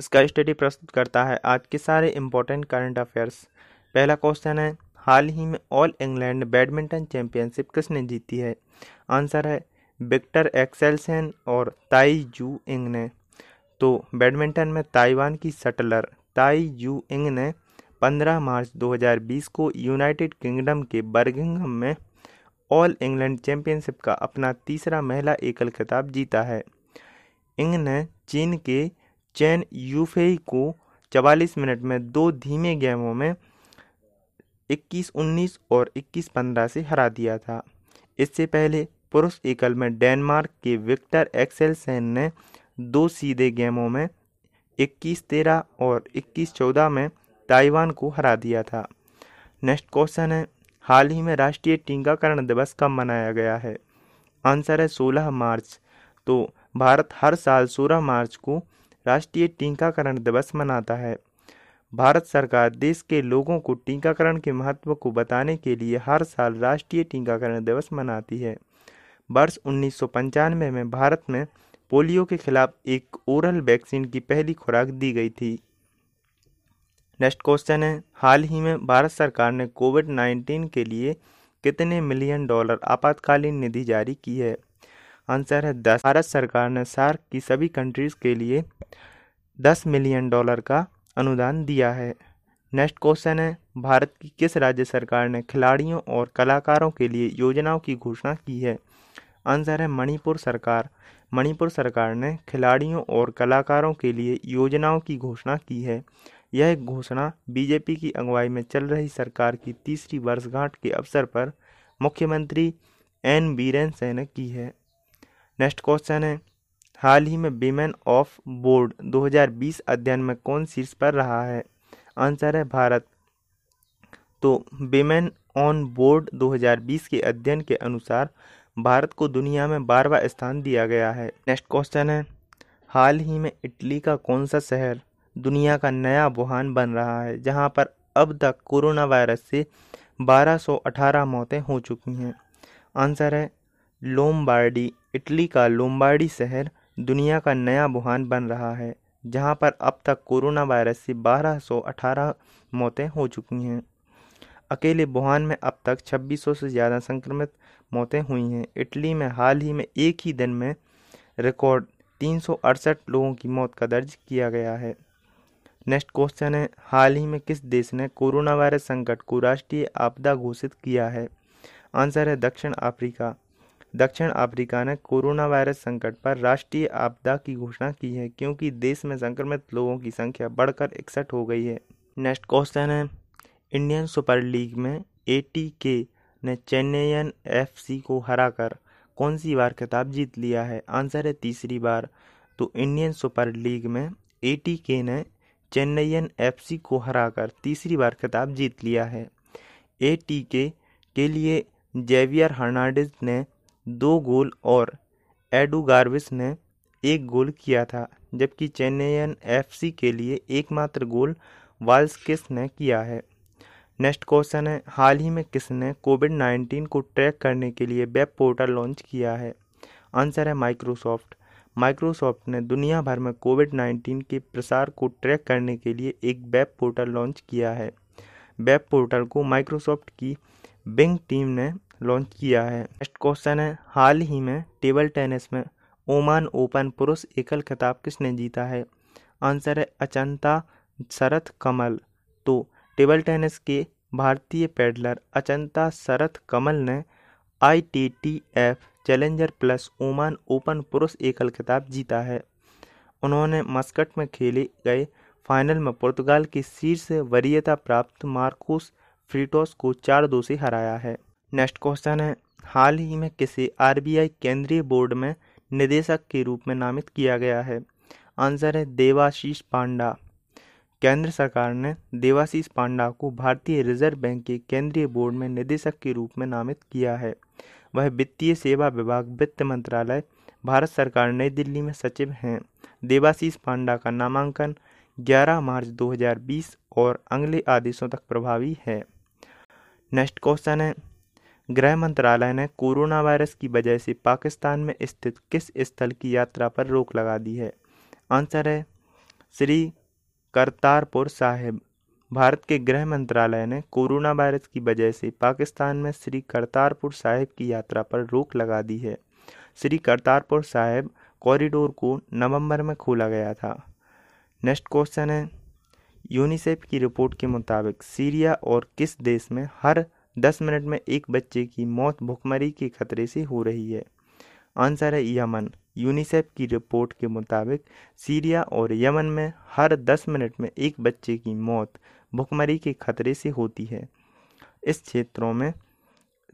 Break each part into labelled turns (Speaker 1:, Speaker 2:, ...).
Speaker 1: इसका स्टडी प्रस्तुत करता है आज के सारे इंपॉर्टेंट करंट अफेयर्स पहला क्वेश्चन है, हाल ही में ऑल इंग्लैंड बैडमिंटन चैंपियनशिप किसने जीती है? आंसर है विक्टर एक्सेलसेन और ताई जू इंग ने। तो बैडमिंटन में ताइवान की शटलर ताई जू इंग ने 15 मार्च 2020 को यूनाइटेड किंगडम के बर्गिंगम में ऑल इंग्लैंड चैंपियनशिप का अपना तीसरा महिला एकल खिताब जीता है। इंग ने चीन के चैन यूफेई को 44 मिनट में दो धीमे गेमों में 21-19 और 21-15 से हरा दिया था। इससे पहले पुरुष एकल में डेनमार्क के विक्टर एक्सेलसेन ने दो सीधे गेमों में 21-13 और 21-14 में ताइवान को हरा दिया था। नेक्स्ट क्वेश्चन है हाल ही में राष्ट्रीय टीकाकरण दिवस कब मनाया गया है। आंसर है 16 मार्च तो भारत हर साल 16 मार्च को राष्ट्रीय टीकाकरण दिवस मनाता है। भारत सरकार देश के लोगों को टीकाकरण के महत्व को बताने के लिए हर साल राष्ट्रीय टीकाकरण दिवस मनाती है। वर्ष उन्नीस सौ पंचानवे में भारत में पोलियो के खिलाफ एक ओरल वैक्सीन की पहली खुराक दी गई थी। नेक्स्ट क्वेश्चन है, हाल ही में भारत सरकार ने कोविड 19 के लिए कितने मिलियन डॉलर आपातकालीन निधि जारी की है? आंसर है दस। भारत सरकार ने सार्क की सभी कंट्रीज़ के लिए दस मिलियन डॉलर का अनुदान दिया है। नेक्स्ट क्वेश्चन है, भारत की किस राज्य सरकार ने खिलाड़ियों और कलाकारों के लिए योजनाओं की घोषणा की है? आंसर है मणिपुर सरकार। मणिपुर सरकार ने खिलाड़ियों और कलाकारों के लिए योजनाओं की घोषणा की है। यह घोषणा बीजेपी की अगुवाई में चल रही सरकार की तीसरी वर्षगांठ के अवसर पर मुख्यमंत्री एन बीरेन सिंह ने की है। नेक्स्ट क्वेश्चन है। हाल ही में विमेन ऑफ़ बोर्ड 2020 अध्ययन में कौन शीर्ष पर रहा है? आंसर है भारत। तो विमेन ऑन बोर्ड 2020 के अध्ययन के अनुसार भारत को दुनिया में बारहवा स्थान दिया गया है। नेक्स्ट क्वेश्चन है, हाल ही में इटली का कौन सा शहर दुनिया का नया वुहान बन रहा है, जहाँ पर अब तक कोरोना वायरस से 1218 मौतें हो चुकी हैं? आंसर है लोमबार्डी, इटली का लोमबार्डी शहर दुनिया का नया वुहान बन रहा है, जहाँ पर अब तक कोरोना वायरस से 1218 मौतें हो चुकी हैं। अकेले वुहान में अब तक 2600 से ज़्यादा संक्रमित मौतें हुई हैं। इटली में हाल ही में एक ही दिन में रिकॉर्ड तीन सौ अड़सठ लोगों की मौत का दर्ज किया गया है। नेक्स्ट क्वेश्चन है, हाल ही में किस देश ने कोरोना वायरस संकट को राष्ट्रीय आपदा घोषित किया है? आंसर है दक्षिण अफ्रीका। दक्षिण अफ्रीका ने कोरोना वायरस संकट पर राष्ट्रीय आपदा की घोषणा की है, क्योंकि देश में संक्रमित लोगों की संख्या बढ़कर इकसठ हो गई है। नेक्स्ट क्वेश्चन है, इंडियन सुपर लीग में ए के ने चेन्नईयन एफ़ को हराकर कौन सी बार खिताब जीत लिया है? आंसर है तीसरी बार। तो इंडियन सुपर लीग में ए के ने चेन्नईयन एफसी को हराकर तीसरी बार खिताब जीत लिया है। ए के लिए जेवियर हर्नाडिज ने दो गोल और एडू गार्विस ने एक गोल किया था, जबकि चेन्नईयन एफसी के लिए एकमात्र गोल वाल्सकिस ने किया है? नेक्स्ट क्वेश्चन है, हाल ही में किसने कोविड 19 को ट्रैक करने के लिए वेब पोर्टल लॉन्च किया है? आंसर है माइक्रोसॉफ्ट। माइक्रोसॉफ्ट ने दुनिया भर में कोविड 19 के प्रसार को ट्रैक करने के लिए एक वेब पोर्टल लॉन्च किया है। वेब पोर्टल को माइक्रोसॉफ्ट की बिंग टीम ने लॉन्च किया है। नेक्स्ट क्वेश्चन है, हाल ही में टेबल टेनिस में ओमान ओपन पुरुष एकल खिताब किसने जीता है? आंसर है अचंता शरथ कमल। तो टेबल टेनिस के भारतीय पेडलर अचंता शरथ कमल ने I T T F challenger plus Oman open पुरुष एकल खिताब जीता है। उन्होंने मस्कट में खेले गए फाइनल में पुर्तगाल के शीर्ष वरीयता प्राप्त मार्कोस फ्रीटोस को चार दो से हराया है। नेक्स्ट क्वेश्चन है। हाल ही में किसे आरबीआई केंद्रीय बोर्ड में निदेशक के रूप में नामित किया गया है। आंसर है देवाशीष पांडा। केंद्र सरकार ने देवाशीष पांडा को भारतीय रिज़र्व बैंक के केंद्रीय बोर्ड में निदेशक के रूप में नामित किया है। वह वित्तीय सेवा विभाग, वित्त मंत्रालय, भारत सरकार, नई दिल्ली में सचिव हैं। देवाशीष पांडा का नामांकन 11 मार्च 2020 और अगले आदेशों तक प्रभावी है। नेक्स्ट क्वेश्चन है गृह मंत्रालय ने कोरोना वायरस की वजह से पाकिस्तान में स्थित किस स्थल की यात्रा पर रोक लगा दी है? आंसर है, श्री करतारपुर साहिब। भारत के गृह मंत्रालय ने कोरोना वायरस की वजह से पाकिस्तान में श्री करतारपुर साहिब की यात्रा पर रोक लगा दी है। श्री करतारपुर साहिब कॉरिडोर को नवंबर में खोला गया था। नेक्स्ट क्वेश्चन है, यूनिसेफ की रिपोर्ट के मुताबिक सीरिया और किस देश में हर 10 मिनट में एक बच्चे की मौत भुखमरी के खतरे से हो रही है। आंसर है यमन। यूनिसेफ की रिपोर्ट के मुताबिक सीरिया और यमन में हर 10 मिनट में एक बच्चे की मौत भुखमरी के खतरे से होती है। इस क्षेत्रों में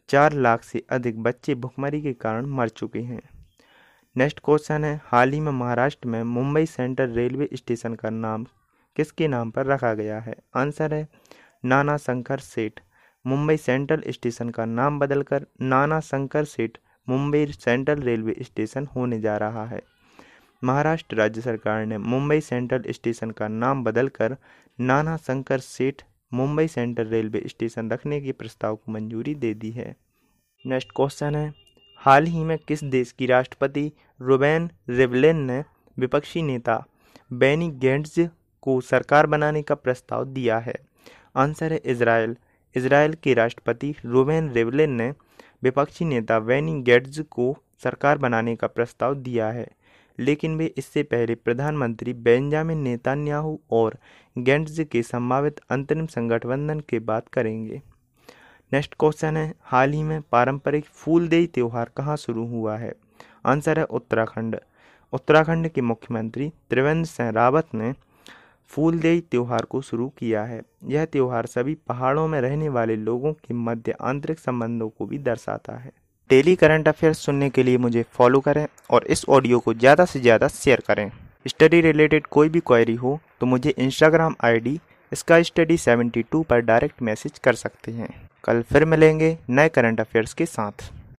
Speaker 1: चार लाख से अधिक बच्चे भुखमरी के कारण मर चुके हैं। नेक्स्ट क्वेश्चन है, हाल ही में महाराष्ट्र में मुंबई सेंट्रल रेलवे स्टेशन का नाम किसके नाम पर रखा गया है? आंसर है, नाना शंकर सेठ। मुंबई सेंट्रल स्टेशन का नाम बदलकर नाना शंकर सेठ मुंबई सेंट्रल रेलवे स्टेशन होने जा रहा है। महाराष्ट्र राज्य सरकार ने मुंबई सेंट्रल स्टेशन का नाम बदलकर नाना शंकर सेठ मुंबई सेंट्रल रेलवे स्टेशन रखने के प्रस्ताव को मंजूरी दे दी है। नेक्स्ट क्वेश्चन है, हाल ही में किस देश की राष्ट्रपति रुबेन रिवलिन ने विपक्षी नेता बेनी गेंट्स को सरकार बनाने का प्रस्ताव दिया है? आंसर है इसराइल इसराइल के राष्ट्रपति रुबेन रेवलिन ने विपक्षी नेता वेनी गेट्स को सरकार बनाने का प्रस्ताव दिया है। लेकिन वे इससे पहले प्रधानमंत्री बेंजामिन नेतान्याहू और गेंट्स के संभावित अंतरिम संगठबंधन के बात करेंगे। नेक्स्ट क्वेश्चन है, हाल ही में पारंपरिक फूलदेई त्यौहार कहाँ शुरू हुआ है? आंसर है उत्तराखंड। उत्तराखंड के मुख्यमंत्री त्रिवेंद्र सिंह रावत ने फूलदेई त्यौहार को शुरू किया है। यह त्यौहार सभी पहाड़ों में रहने वाले लोगों के मध्य आंतरिक संबंधों को भी दर्शाता है। डेली करंट अफेयर्स सुनने के लिए मुझे फॉलो करें और इस ऑडियो को ज़्यादा से ज़्यादा शेयर करें। स्टडी रिलेटेड कोई भी क्वेरी हो तो मुझे इंस्टाग्राम आईडी इसका स्टडी 72 पर डायरेक्ट मैसेज कर सकते हैं। कल फिर मिलेंगे नए करंट अफेयर्स के साथ।